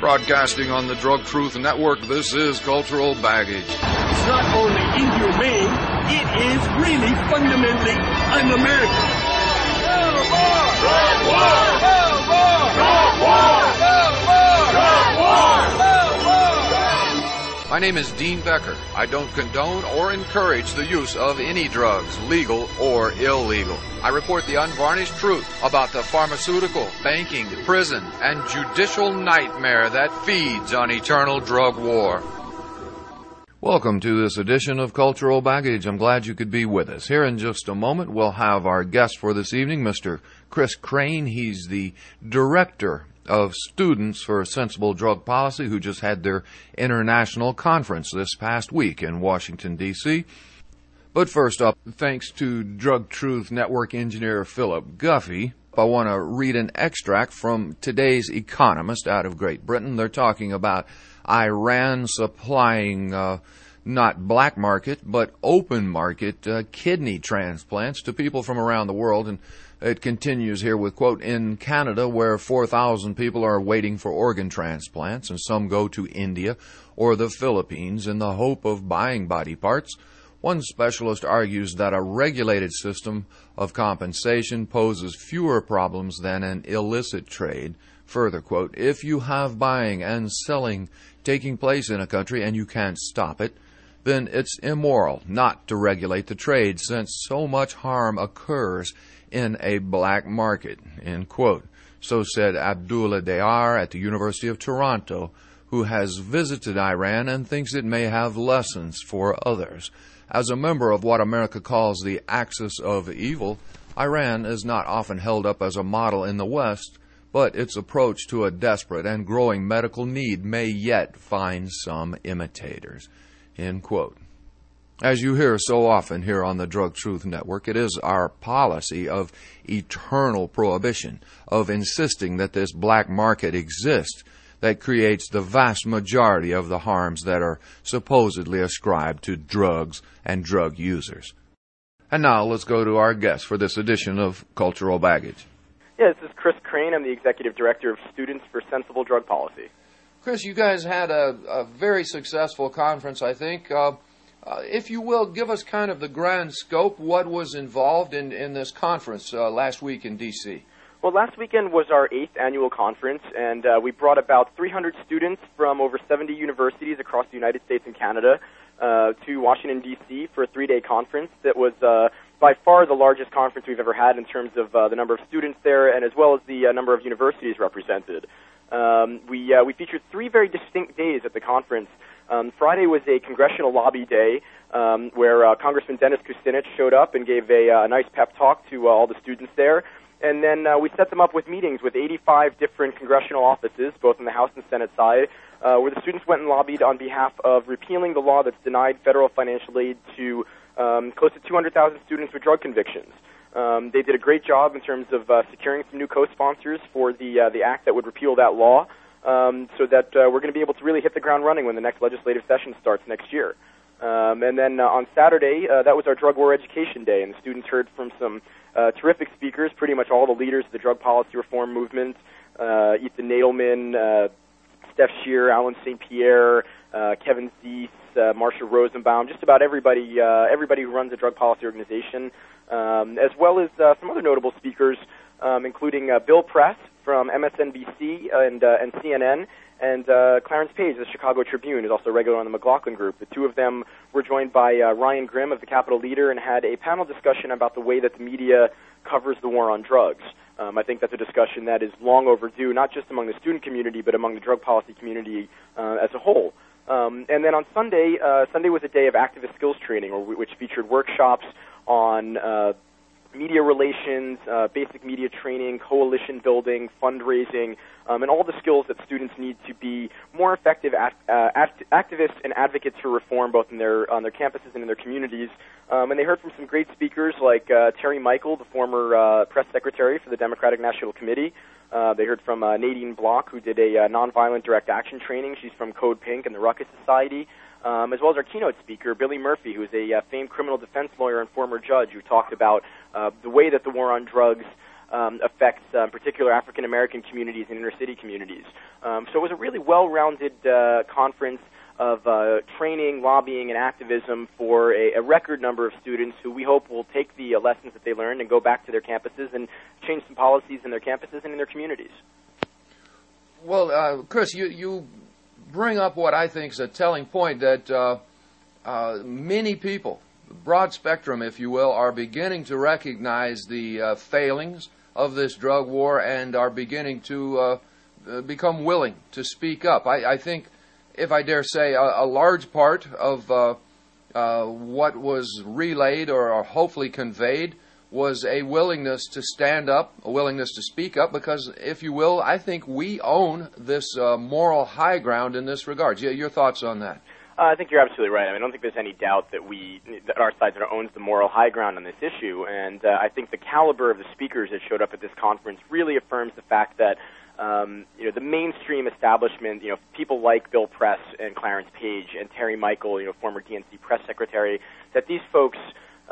Broadcasting on the Drug Truth Network, this is Cultural Baggage. It's not only inhumane, it is really fundamentally un-American. My name is Dean Becker. I don't condone or encourage the use of any drugs, legal or illegal. I report the unvarnished truth about the pharmaceutical, banking, prison, and judicial nightmare that feeds on eternal drug war. Welcome to this edition of Cultural Baggage. I'm glad you could be with us. Here in just a moment, we'll have our guest for this evening, Mr. Kris Krane. He's the director of Students for a Sensible Drug Policy, who just had their international conference this past week in Washington, D.C. But first up, thanks to Drug Truth Network engineer Philip Guffey, I want to read an extract from today's Economist out of Great Britain. They're talking about Iran supplying uh, not black market, but open market uh, kidney transplants to people from around the world. And it continues here with quote, in Canada where 4,000 people are waiting for organ transplants and some go to India or the Philippines in the hope of buying body parts, one specialist argues that a regulated system of compensation poses fewer problems than an illicit trade. Further quote, if you have buying and selling taking place in a country and you can't stop it, then it's immoral not to regulate the trade since so much harm occurs in a black market. End quote. So said Abdallah Daar at the University of Toronto, who has visited Iran and thinks it may have lessons for others. As a member of what America calls the axis of evil, Iran is not often held up as a model in the West, but its approach to a desperate and growing medical need may yet find some imitators. End quote. As you hear so often here on the Drug Truth Network, it is our policy of eternal prohibition, of insisting that this black market exists, that creates the vast majority of the harms that are supposedly ascribed to drugs and drug users. And now let's go to our guest for this edition of Cultural Baggage. Yeah, this is Kris Krane. I'm the Executive Director of Students for Sensible Drug Policy. Kris, you guys had a, a very successful conference, I think. Uh, uh, if you will, give us kind of the grand scope, what was involved in, in this conference uh, last week in D.C. Well, last weekend was our eighth annual conference, and uh, we brought about 300 students from over 70 universities across the United States and Canada uh, to Washington, D.C. for a three-day conference that was uh, by far the largest conference we've ever had in terms of uh, the number of students there and as well as the number of universities represented. Um, we, we featured three very distinct days at the conference. Um, Friday was a congressional lobby day um, where uh, Congressman Dennis Kucinich showed up and gave a uh, nice pep talk to uh, all the students there. And then uh, we set them up with meetings with 85 different congressional offices, both on the House and Senate side, uh, where the students went and lobbied on behalf of repealing the law that's denied federal financial aid to um, close to 200,000 students with drug convictions. Um, they did a great job in terms of uh, securing some new co-sponsors for the uh, the act that would repeal that law, um, so that uh, we're going to be able to really hit the ground running when the next legislative session starts next year. Um, and then uh, on Saturday, uh, that was our drug war education day, and the students heard from some uh, terrific speakers, pretty much all the leaders of the drug policy reform movement, uh, Ethan Nadelmann, uh, Steph Sherer, Allen St. Pierre, uh, Kevin Zeese, uh, Marsha Rosenbaum, just about everybody, uh, everybody who runs a drug policy organization, um, as well as uh, some other notable speakers, um, including uh, Bill Press from MSNBC and, uh, and CNN, and uh, Clarence Page, of the Chicago Tribune, is also regular on the McLaughlin Group. The two of them were joined by uh, Ryan Grim of the Capitol Leader and had a panel discussion about the way that the media covers the war on drugs. Um, I think that's a discussion that is long overdue, not just among the student community, but among the drug policy community uh, as a whole. Um, and then on Sunday, uh, Sunday was a day of activist skills training, which featured workshops on uh, media relations, uh, basic media training, coalition building, fundraising, um, and all the skills that students need to be more effective act, uh, act, activists and advocates for reform, both in their on their campuses and in their communities. Um, and they heard from some great speakers like uh, Terry Michael, the former uh, press secretary for the Democratic National Committee. Uh, they heard from uh, Nadine Bloch, who did a nonviolent direct action training. She's from Code Pink and the Ruckus Society um, as well as our keynote speaker, Billy Murphy, who is a famed criminal defense lawyer and former judge, who talked about uh, the way that the war on drugs um, affects uh, particular African American communities and inner city communities. Um, so it was a really well-rounded uh, conference of uh, training, lobbying, and activism for a, a, record number of students who we hope will take the uh, lessons that they learned and go back to their campuses and change some policies in their campuses and in their communities. Well, uh, Kris, you, you bring up what I think is a telling point that uh, uh, many people, broad spectrum, if you will, are beginning to recognize the uh, failings of this drug war and are beginning to become willing to speak up. I, I think if I dare say, a, a large part of uh, uh, what was relayed or hopefully conveyed was a willingness to stand up, a willingness to speak up, because, if you will, I think we own this uh, moral high ground in this regard. Your thoughts on that? Uh, I think you're absolutely right. I, mean, I don't think there's any doubt that we, that our side owns the moral high ground on this issue, and uh, I think the caliber of the speakers that showed up at this conference really affirms the fact that um, you know, the mainstream establishment, you know, people like Bill Press and Clarence Page and Terry Michael, you know, former DNC press secretary, that these folks,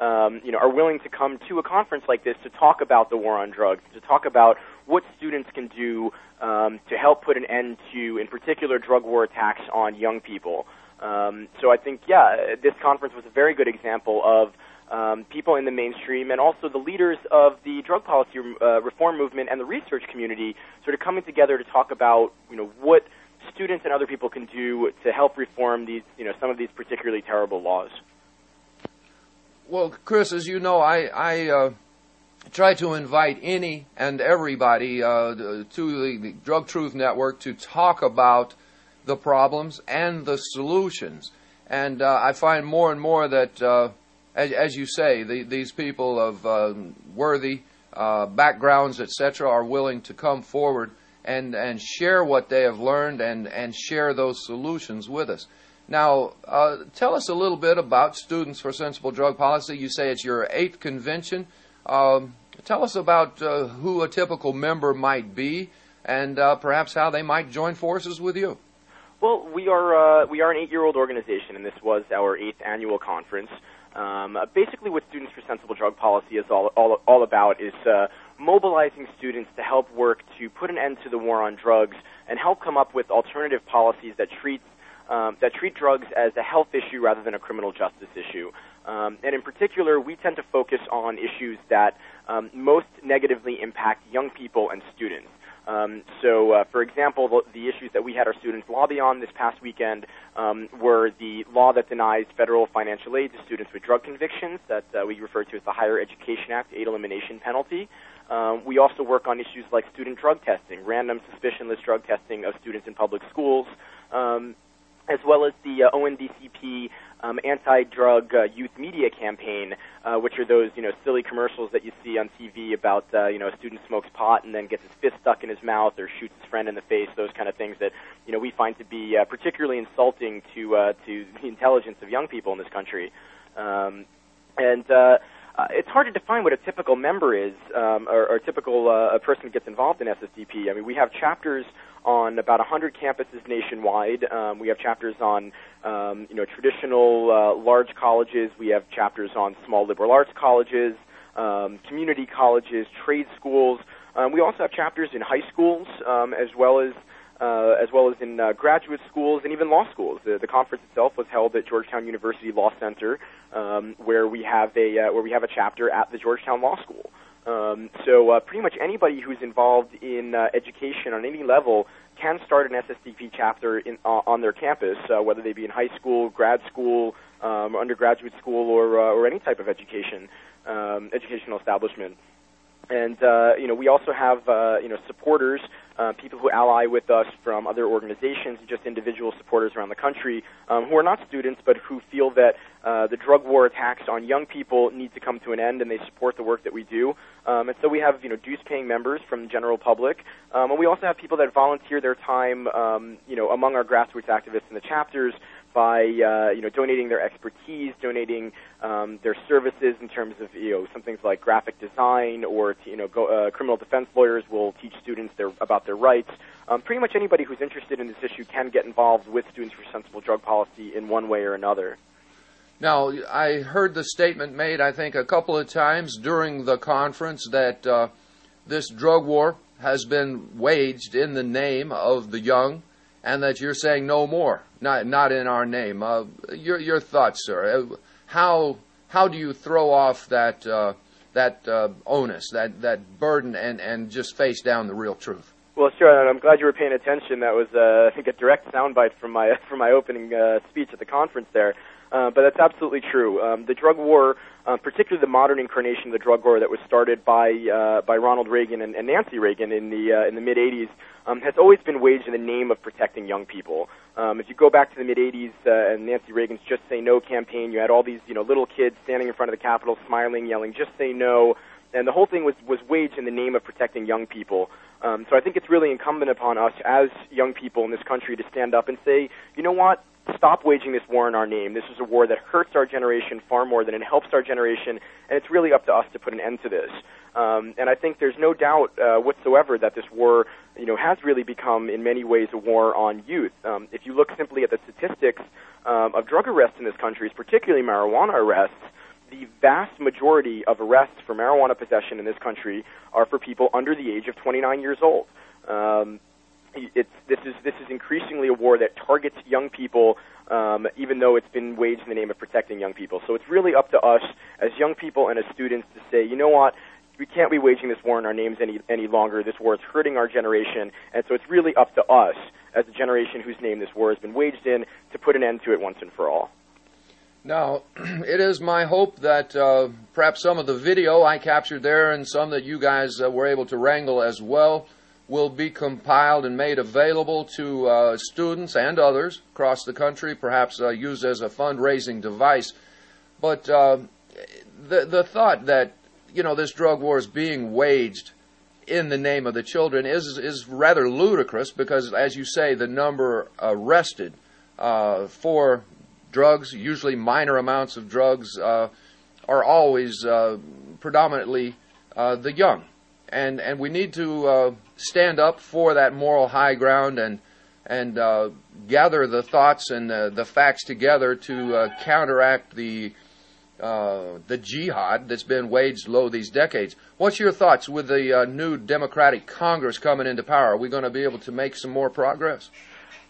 um, you know, are willing to come to a conference like this to talk about the war on drugs, to talk about what students can do um, to help put an end to, in particular, drug war attacks on young people. Um, so I think, yeah, this conference was a very good example of um, people in the mainstream and also the leaders of the drug policy uh, reform movement and the research community sort of coming together to talk about you know what students and other people can do to help reform these you know some of these particularly terrible laws. Well, Kris, as you know, I I uh, try to invite any and everybody uh, to the Drug Truth Network to talk about the problems and the solutions, and uh, I find more and more that uh, as, as you say, the, these people of um, worthy uh, backgrounds, etc., are willing to come forward and, and share what they have learned and, and share those solutions with us. Now, uh, tell us a little bit about Students for Sensible Drug Policy. You say it's your eighth convention. Um, tell us about uh, who a typical member might be and uh, perhaps how they might join forces with you. Well, we are uh, we are an eight-year-old organization, and this was our eighth annual conference. Um, basically, what Students for Sensible Drug Policy is all, all, all about is uh, mobilizing students to help work to put an end to the war on drugs and help come up with alternative policies that treat um, that treat drugs as a health issue rather than a criminal justice issue. Um, and in particular, we tend to focus on issues that um, most negatively impact young people and students. Um, so, uh, for example, the, the, issues that we had our students lobby on this past weekend um, were the law that denies federal financial aid to students with drug convictions, that uh, we refer to as the Higher Education Act aid elimination penalty. Um, we also work on issues like student drug testing, random suspicionless drug testing of students in public schools, um, as well as the uh, ONDCP um, anti-drug uh, youth media campaign, uh, which are those you know silly commercials that you see on TV about uh, you know a student smokes pot and then gets his fist stuck in his mouth or shoots his friend in the face. Those kind of things that you know we find to be uh, particularly insulting to uh, to the intelligence of young people in this country. Um, and uh, uh, it's hard to define what a typical member is um, or, or a typical uh, a person who gets involved in SSDP. I mean, we have chapters on about 100 campuses nationwide. Um, we have chapters on um, you know traditional uh, large colleges. We have chapters on small liberal arts colleges, um, community colleges, trade schools. Um, we also have chapters in high schools um, as well as uh, as well as in uh, graduate schools and even law schools. The, the conference itself was held at Georgetown University Law Center, um, where we have a uh, where we have a chapter at the Georgetown Law School. Um, so uh, pretty much anybody who's involved in uh, education on any level can start an SSDP chapter in, uh, on their campus, uh, whether they be in high school, grad school, um, undergraduate school, or uh, or any type of education um, educational establishment. And uh, you know, we also have uh, you know supporters, uh, people who ally with us from other organizations, just individual supporters around the country um, who are not students, but who feel that uh, the drug war attacks on young people need to come to an end, and they support the work that we do. Um, and so we have you know dues-paying members from the general public, um, and we also have people that volunteer their time, um, you know, among our grassroots activists in the chapters by uh, you know donating their expertise, donating um, their services in terms of you know some things like graphic design or you know go, uh, criminal defense lawyers will teach students their, about their rights. Um, pretty much anybody who's interested in this issue can get involved with Students for Sensible Drug Policy in one way or another. Now, I heard the statement made, I think, a couple of times during the conference that uh, this drug war has been waged in the name of the young, and that you're saying no more, not not in our name. Uh, your your thoughts, sir. Uh, how how do you throw off that uh, that uh, onus, that that burden, and and just face down the real truth? Well, sure, and I'm glad you were paying attention. That was, uh, I think, a direct soundbite from my from my opening uh, speech at the conference there. Uh, but that's absolutely true. Um, the drug war, uh, particularly the modern incarnation of the drug war that was started by uh, by Ronald Reagan and, and Nancy Reagan in the uh, in the mid '80s, um, has always been waged in the name of protecting young people. Um, if you go back to the mid '80s uh, and Nancy Reagan's "Just Say No" campaign, you had all these you know little kids standing in front of the Capitol, smiling, yelling "Just Say No," and the whole thing was was waged in the name of protecting young people. Um, so I think it's really incumbent upon us as young people in this country to stand up and say, you know what, stop waging this war in our name. This is a war that hurts our generation far more than it helps our generation, and it's really up to us to put an end to this. Um, and I think there's no doubt uh, whatsoever that this war, you know, has really become in many ways a war on youth. Um, if you look simply at the statistics um, of drug arrests in this country, particularly marijuana arrests, the vast majority of arrests for marijuana possession in this country are for people under the age of 29 years old. Um, it's this is this is increasingly a war that targets young people, um, even though it's been waged in the name of protecting young people. So it's really up to us as young people and as students to say, you know what, we can't be waging this war in our names any any longer. This war is hurting our generation, and so it's really up to us as a generation whose name this war has been waged in to put an end to it once and for all. Now, it is my hope that uh, perhaps some of the video I captured there and some that you guys uh, were able to wrangle as well will be compiled and made available to uh, students and others across the country, perhaps uh, used as a fundraising device. But uh, the the thought that you know this drug war is being waged in the name of the children is is rather ludicrous because, as you say, the number arrested uh, for drugs, usually minor amounts of drugs, uh, are always uh, predominantly the young and and we need to uh, stand up for that moral high ground and and uh, gather the thoughts and uh, the facts together to uh, counteract the uh, the jihad that's been waged low these decades. What's your thoughts with the uh, new Democratic Congress coming into power? Are we going to be able to make some more progress?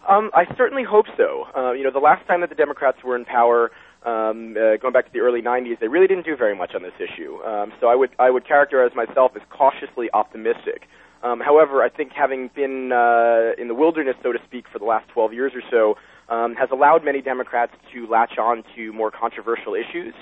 Um, I certainly hope so. you know, the last time that the Democrats were in power, um, uh, going back to the early 90s, they really didn't do very much on this issue. Um, so I would I would characterize myself as cautiously optimistic. Um, however, I think having been uh, in the wilderness, so to speak, for the last 12 years or so, um, has allowed many Democrats to latch on to more controversial issues.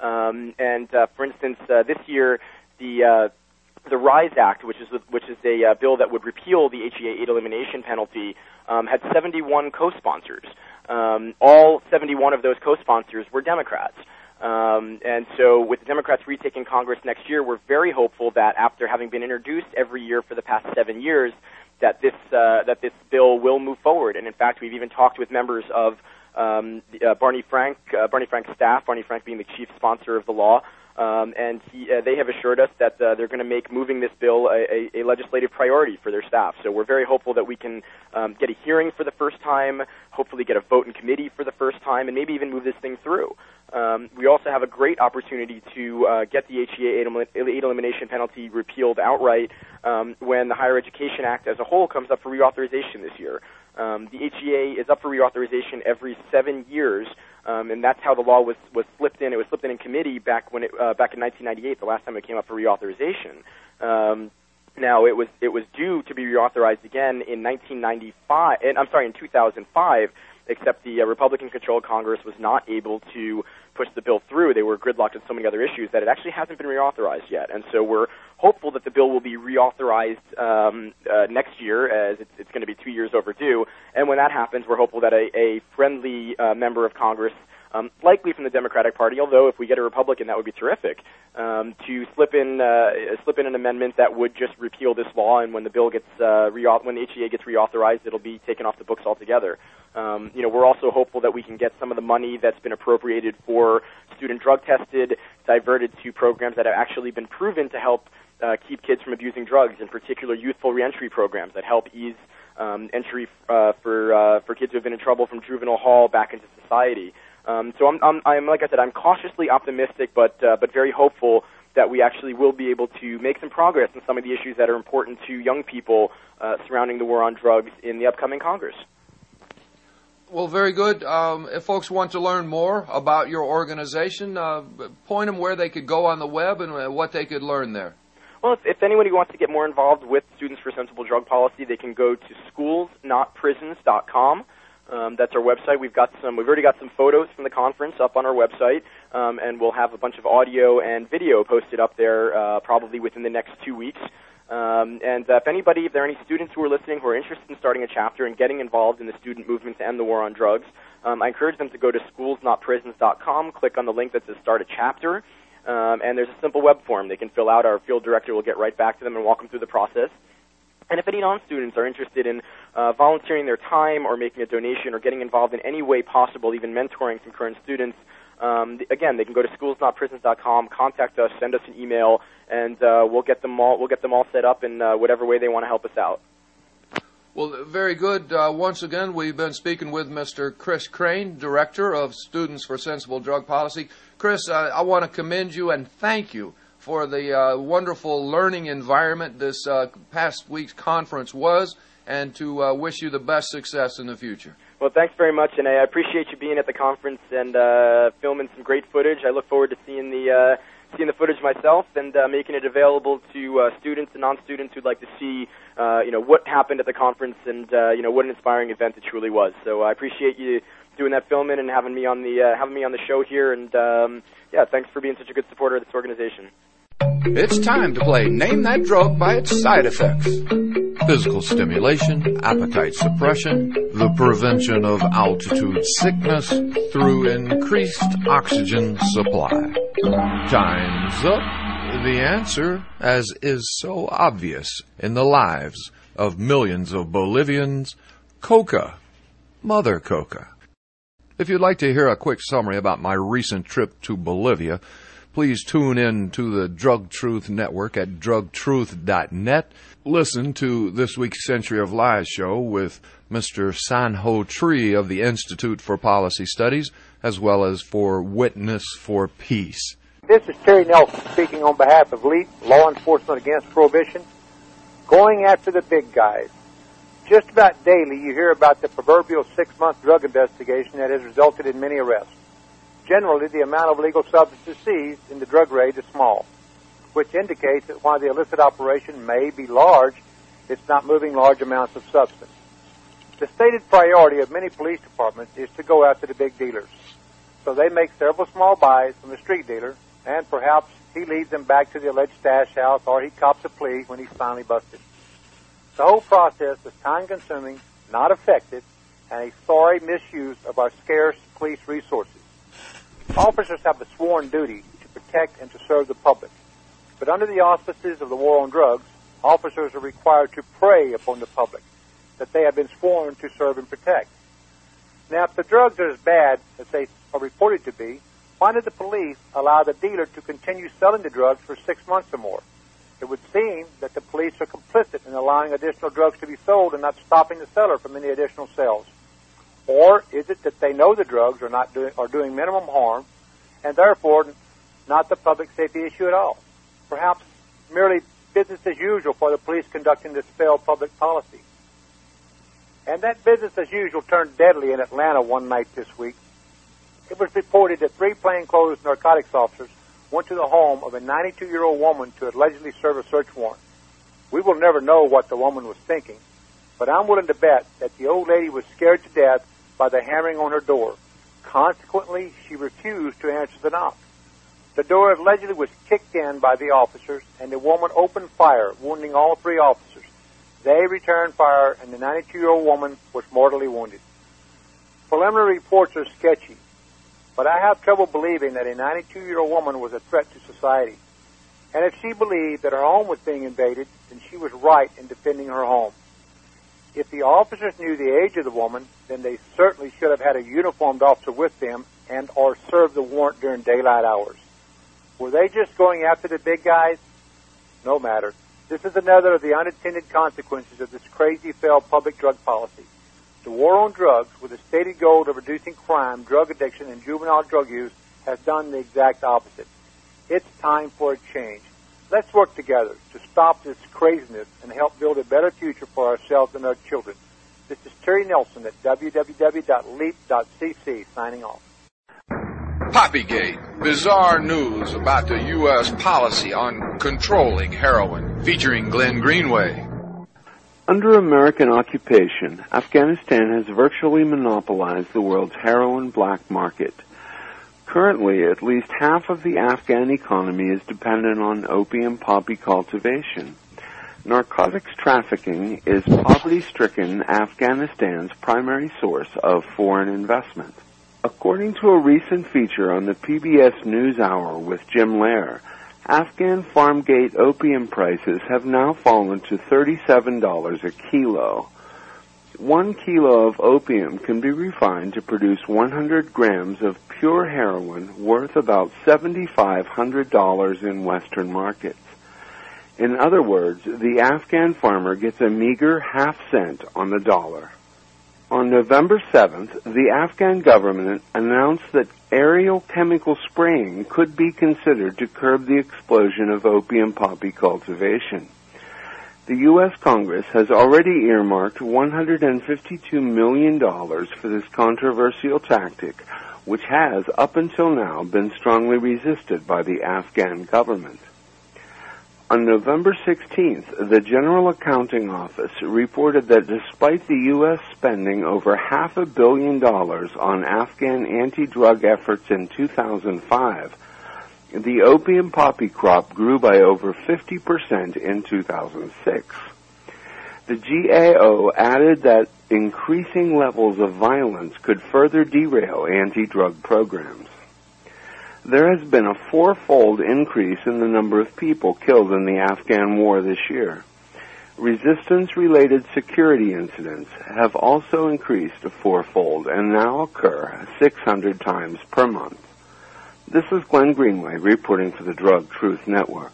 Um, and uh, for instance, uh, this year, the uh, the RISE Act, which is which is a uh, bill that would repeal the HEA aid elimination penalty, um, had 71 co-sponsors. Um, all 71 of those co-sponsors were Democrats. Um, and so, with the Democrats retaking Congress next year, we're very hopeful that after having been introduced every year for the past seven years, that this uh, that this bill will move forward. And in fact, we've even talked with members of um, uh, Barney Frank, uh, Barney Frank's staff, Barney Frank being the chief sponsor of the law, um, and he, uh, they have assured us that uh, they're going to make moving this bill a, a, a legislative priority for their staff. So we're very hopeful that we can um, get a hearing for the first time, hopefully get a vote in committee for the first time, and maybe even move this thing through. Um, we also have a great opportunity to uh, get the HEA aid elimination penalty repealed outright um, when the Higher Education Act as a whole comes up for reauthorization this year. Um, the HEA is up for reauthorization every seven years, um, and that's how the law was was slipped in. It was slipped in in committee back when it uh, back in 1998, the last time it came up for reauthorization. Um, now it was it was due to be reauthorized again in 1995, and I'm sorry, in 2005 except the uh, Republican-controlled Congress was not able to push the bill through. They were gridlocked on so many other issues that it actually hasn't been reauthorized yet. And so we're hopeful that the bill will be reauthorized um, uh, next year, as it's, it's going to be two years overdue. And when that happens, we're hopeful that a, a friendly uh, member of Congress um, likely from the Democratic Party. Although if we get a Republican, that would be terrific. Um, to slip in uh, slip in an amendment that would just repeal this law, and when the bill gets uh, reauth- when the HEA gets reauthorized, it'll be taken off the books altogether. Um, you know, we're also hopeful that we can get some of the money that's been appropriated for student drug tested diverted to programs that have actually been proven to help uh, keep kids from abusing drugs, in particular youthful reentry programs that help ease um, entry uh, for uh, for kids who have been in trouble from juvenile hall back into society. Um, so I'm, I'm, I'm, like I said, I'm cautiously optimistic, but uh, but very hopeful that we actually will be able to make some progress on some of the issues that are important to young people uh, surrounding the war on drugs in the upcoming Congress. Well, very good. Um, if folks want to learn more about your organization, uh, point them where they could go on the web and uh, what they could learn there. Well, if, if anybody wants to get more involved with Students for Sensible Drug Policy, they can go to schoolsnotprisons.com. Um, that's our website. We've got some. We've already got some photos from the conference up on our website, um, and we'll have a bunch of audio and video posted up there uh, probably within the next two weeks. Um, and uh, if anybody, if there are any students who are listening who are interested in starting a chapter and getting involved in the student movement to end the war on drugs, um, I encourage them to go to schoolsnotprisons.com, click on the link that says Start a Chapter, um, and there's a simple web form they can fill out. Our field director will get right back to them and walk them through the process. And if any non-students are interested in uh, volunteering their time or making a donation or getting involved in any way possible, even mentoring some current students, um, again, they can go to schoolsnotprisons.com, contact us, send us an email, and uh, we'll get them all we'll get them all set up in uh, whatever way they want to help us out. Well, very good. Uh, once again, we've been speaking with Mr. Kris Krane, Director of Students for Sensible Drug Policy. Kris, uh, I want to commend you and thank you for the uh, wonderful learning environment this uh, past week's conference was, and to uh, wish you the best success in the future. Well, thanks very much, and I appreciate you being at the conference and uh, filming some great footage. I look forward to seeing the uh, seeing the footage myself and uh, making it available to students and non-students who'd like to see, you know, what happened at the conference and you know what an inspiring event it truly was. So I appreciate you doing that filming and having me on the having me on the show here. And um, yeah, thanks for being such a good supporter of this organization. It's time to play Name That Drug by its side effects. Physical stimulation, appetite suppression, the prevention of altitude sickness through increased oxygen supply. Time's up. The answer, as is so obvious in the lives of millions of Bolivians, coca. Mother coca. If you'd like to hear a quick summary about my recent trip to Bolivia, Please tune in to the Drug Truth Network at drugtruth.net. Listen to this week's Century of Lies show with Mr. Sanho Tree of the Institute for Policy Studies, as well as for Witness for Peace. This is Terry Nelson speaking on behalf of LEAP, Law Enforcement Against Prohibition, going after the big guys. Just about daily you hear about the proverbial six-month drug investigation that has resulted in many arrests. Generally, the amount of illegal substances seized in the drug raid is small, which indicates that while the illicit operation may be large, it's not moving large amounts of substance. The stated priority of many police departments is to go after the big dealers. So they make several small buys from the street dealer, and perhaps he leads them back to the alleged stash house or he cops a plea when he's finally busted. The whole process is time consuming, not effective, and a sorry misuse of our scarce police resources. Officers have a sworn duty to protect and to serve the public. But under the auspices of the war on drugs, officers are required to prey upon the public that they have been sworn to serve and protect. Now, if the drugs are as bad as they are reported to be, why did the police allow the dealer to continue selling the drugs for six months or more? It would seem that the police are complicit in allowing additional drugs to be sold and not stopping the seller from any additional sales. Or is it that they know the drugs are not doing are doing minimum harm, and therefore not the public safety issue at all? Perhaps merely business as usual for the police conducting this failed public policy. And that business as usual turned deadly in Atlanta one night this week. It was reported that three plainclothes narcotics officers went to the home of a 92-year-old woman to allegedly serve a search warrant. We will never know what the woman was thinking, but I'm willing to bet that the old lady was scared to death by the hammering on her door. Consequently, she refused to answer the knock. The door allegedly was kicked in by the officers, and the woman opened fire, wounding all three officers. They returned fire, and the 92-year-old woman was mortally wounded. Preliminary reports are sketchy, but I have trouble believing that a 92-year-old woman was a threat to society. And if she believed that her home was being invaded, then she was right in defending her home. If the officers knew the age of the woman, then they certainly should have had a uniformed officer with them and or served the warrant during daylight hours. Were they just going after the big guys? No matter. This is another of the unintended consequences of this crazy failed public drug policy. The war on drugs, with the stated goal of reducing crime, drug addiction, and juvenile drug use, has done the exact opposite. It's time for a change. Let's work together to stop this craziness and help build a better future for ourselves and our children. This is Terry Nelson at www.leap.cc signing off. Poppygate, bizarre news about the U.S. policy on controlling heroin, featuring Glenn Greenway. Under American occupation, Afghanistan has virtually monopolized the world's heroin black market. Currently, at least half of the Afghan economy is dependent on opium poppy cultivation. Narcotics trafficking is poverty-stricken Afghanistan's primary source of foreign investment. According to a recent feature on the PBS NewsHour with Jim Lehrer, Afghan farm gate opium prices have now fallen to $37 a kilo. One kilo of opium can be refined to produce 100 grams of pure heroin worth about $7,500 in Western markets. In other words, the Afghan farmer gets a meager half cent on the dollar. On November 7th, the Afghan government announced that aerial chemical spraying could be considered to curb the explosion of opium poppy cultivation. The U.S. Congress has already earmarked $152 million for this controversial tactic, which has, up until now, been strongly resisted by the Afghan government. On November 16th, the General Accounting Office reported that despite the U.S. spending over half a billion dollars on Afghan anti-drug efforts in 2005, the opium poppy crop grew by over 50% in 2006. The GAO added that increasing levels of violence could further derail anti-drug programs there has been a fourfold increase in the number of people killed in the Afghan war this year. Resistance related security incidents have also increased a fourfold and now occur 600 times per month. This is Glenn Greenway reporting for the Drug Truth Network.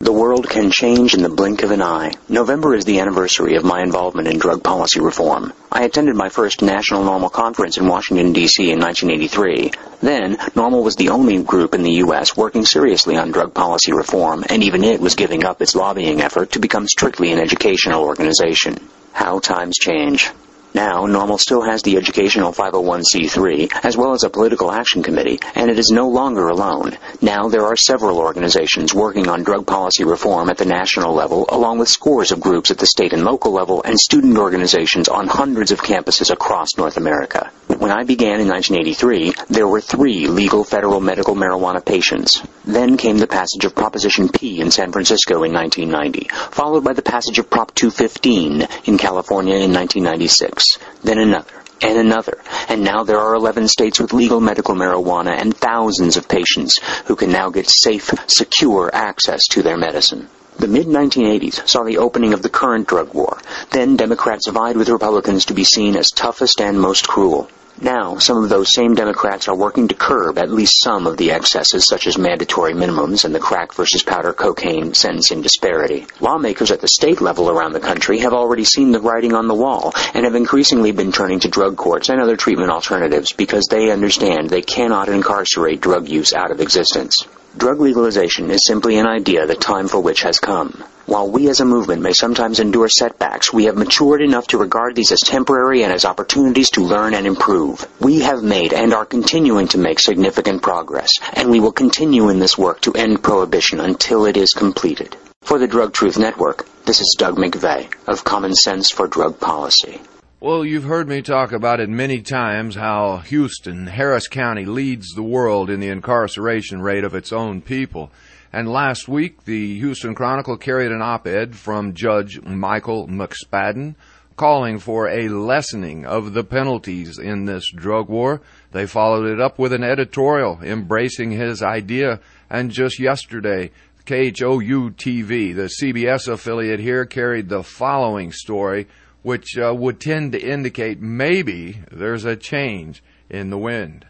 The world can change in the blink of an eye. November is the anniversary of my involvement in drug policy reform. I attended my first National NORML conference in Washington, D.C. in 1983. Then, NORML was the only group in the U.S. working seriously on drug policy reform, and even it was giving up its lobbying effort to become strictly an educational organization. How times change. Now, NORML still has the educational 501c3, as well as a political action committee, and it is no longer alone. Now there are several organizations working on drug policy reform at the national level, along with scores of groups at the state and local level, and student organizations on hundreds of campuses across North America. When I began in 1983, there were three legal federal medical marijuana patients. Then came the passage of Proposition P in San Francisco in 1990, followed by the passage of Prop 215 in California in 1996 then another, and another. And now there are 11 states with legal medical marijuana and thousands of patients who can now get safe, secure access to their medicine. The mid-1980s saw the opening of the current drug war. Then Democrats vied with Republicans to be seen as toughest and most cruel. Now, some of those same Democrats are working to curb at least some of the excesses, such as mandatory minimums and the crack versus powder cocaine sentencing disparity. Lawmakers at the state level around the country have already seen the writing on the wall and have increasingly been turning to drug courts and other treatment alternatives because they understand they cannot incarcerate drug use out of existence. Drug legalization is simply an idea the time for which has come. While we as a movement may sometimes endure setbacks, we have matured enough to regard these as temporary and as opportunities to learn and improve. We have made and are continuing to make significant progress, and we will continue in this work to end prohibition until it is completed. For the Drug Truth Network, this is Doug McVay of Common Sense for Drug Policy. Well, you've heard me talk about it many times how Houston, Harris County leads the world in the incarceration rate of its own people. And last week, the Houston Chronicle carried an op-ed from Judge Michael McSpadden calling for a lessening of the penalties in this drug war. They followed it up with an editorial embracing his idea. And just yesterday, KHOU TV, the CBS affiliate here, carried the following story which uh, would tend to indicate maybe there's a change in the wind.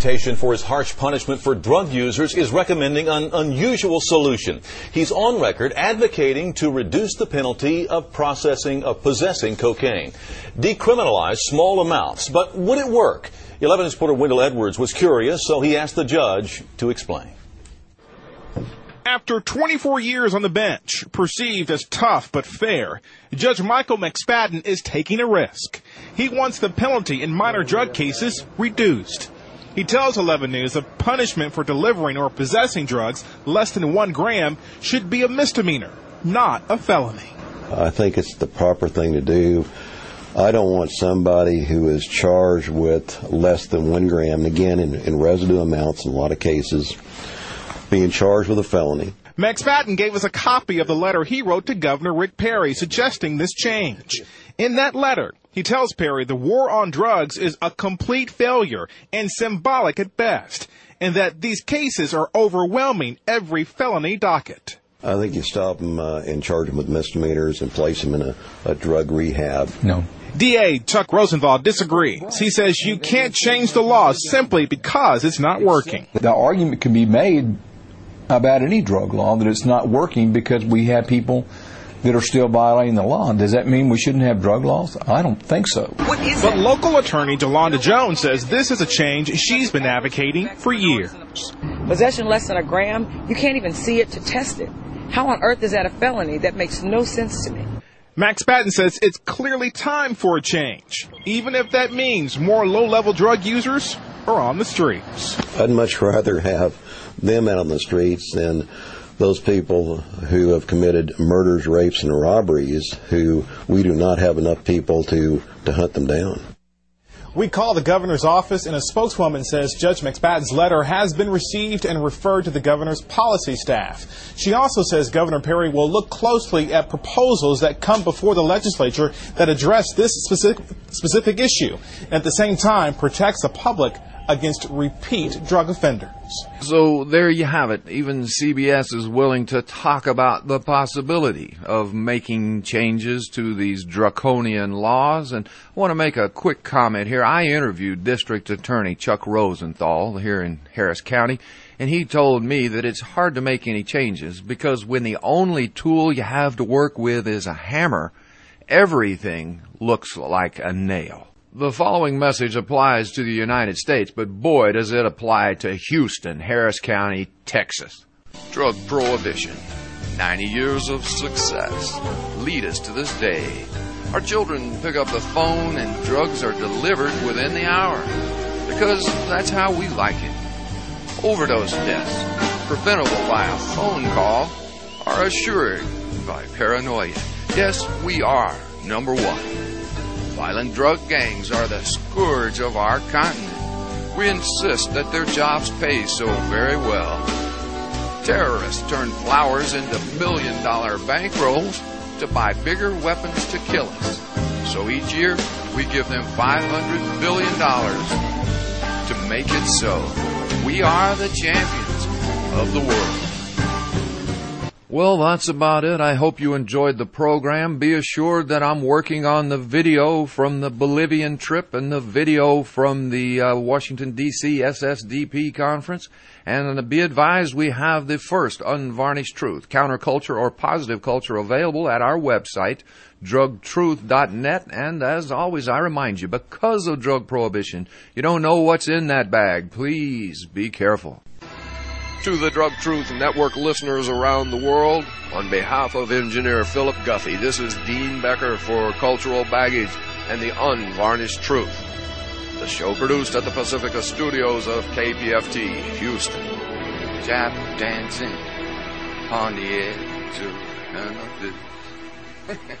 For his harsh punishment for drug users is recommending an unusual solution. He's on record advocating to reduce the penalty of processing of possessing cocaine, decriminalize small amounts. But would it work? 11 reporter Wendell Edwards was curious, so he asked the judge to explain. After 24 years on the bench, perceived as tough but fair, Judge Michael McSpadden is taking a risk. He wants the penalty in minor drug cases reduced. He tells 11 News the punishment for delivering or possessing drugs less than one gram should be a misdemeanor, not a felony. I think it's the proper thing to do. I don't want somebody who is charged with less than one gram, again, in, in residue amounts in a lot of cases, being charged with a felony. McSpadden gave us a copy of the letter he wrote to Governor Rick Perry suggesting this change. In that letter, he tells Perry the war on drugs is a complete failure and symbolic at best, and that these cases are overwhelming every felony docket. I think you stop them uh, and charge them with misdemeanors and place them in a, a drug rehab. No. DA Chuck Rosenthal disagrees. He says you can't change the law simply because it's not working. The argument can be made about any drug law that it's not working because we have people that are still violating the law. Does that mean we shouldn't have drug laws? I don't think so. But local attorney Delonda Jones says this is a change she's been advocating for years. Possession less than a gram, you can't even see it to test it. How on earth is that a felony? That makes no sense to me. McSpadden says it's clearly time for a change, even if that means more low-level drug users are on the streets. I'd much rather have them out on the streets than those people who have committed murders, rapes, and robberies who we do not have enough people to, to hunt them down. We call the governor's office, and a spokeswoman says Judge McSpadden's letter has been received and referred to the governor's policy staff. She also says Governor Perry will look closely at proposals that come before the legislature that address this specific, specific issue, and at the same time protects the public against repeat drug offenders. So there you have it. Even CBS is willing to talk about the possibility of making changes to these draconian laws. And I want to make a quick comment here. I interviewed District Attorney Chuck Rosenthal here in Harris County, and he told me that it's hard to make any changes because when the only tool you have to work with is a hammer, everything looks like a nail. The following message applies to the United States, but boy, does it apply to Houston, Harris County, Texas. Drug prohibition. 90 years of success lead us to this day. Our children pick up the phone and drugs are delivered within the hour because that's how we like it. Overdose deaths, preventable by a phone call, are assured by paranoia. Yes, we are number one. Violent drug gangs are the scourge of our continent. We insist that their jobs pay so very well. Terrorists turn flowers into million dollar bankrolls to buy bigger weapons to kill us. So each year, we give them $500 billion to make it so. We are the champions of the world. Well, that's about it. I hope you enjoyed the program. Be assured that I'm working on the video from the Bolivian trip and the video from the uh, Washington, D.C. SSDP conference. And be advised, we have the first unvarnished truth, counterculture or positive culture available at our website, drugtruth.net. And as always, I remind you, because of drug prohibition, you don't know what's in that bag. Please be careful. To the Drug Truth Network listeners around the world, on behalf of engineer Philip Guffey, this is Dean Becker for Cultural Baggage and the Unvarnished Truth. The show produced at the Pacifica Studios of KPFT, Houston. Jap dancing on the edge of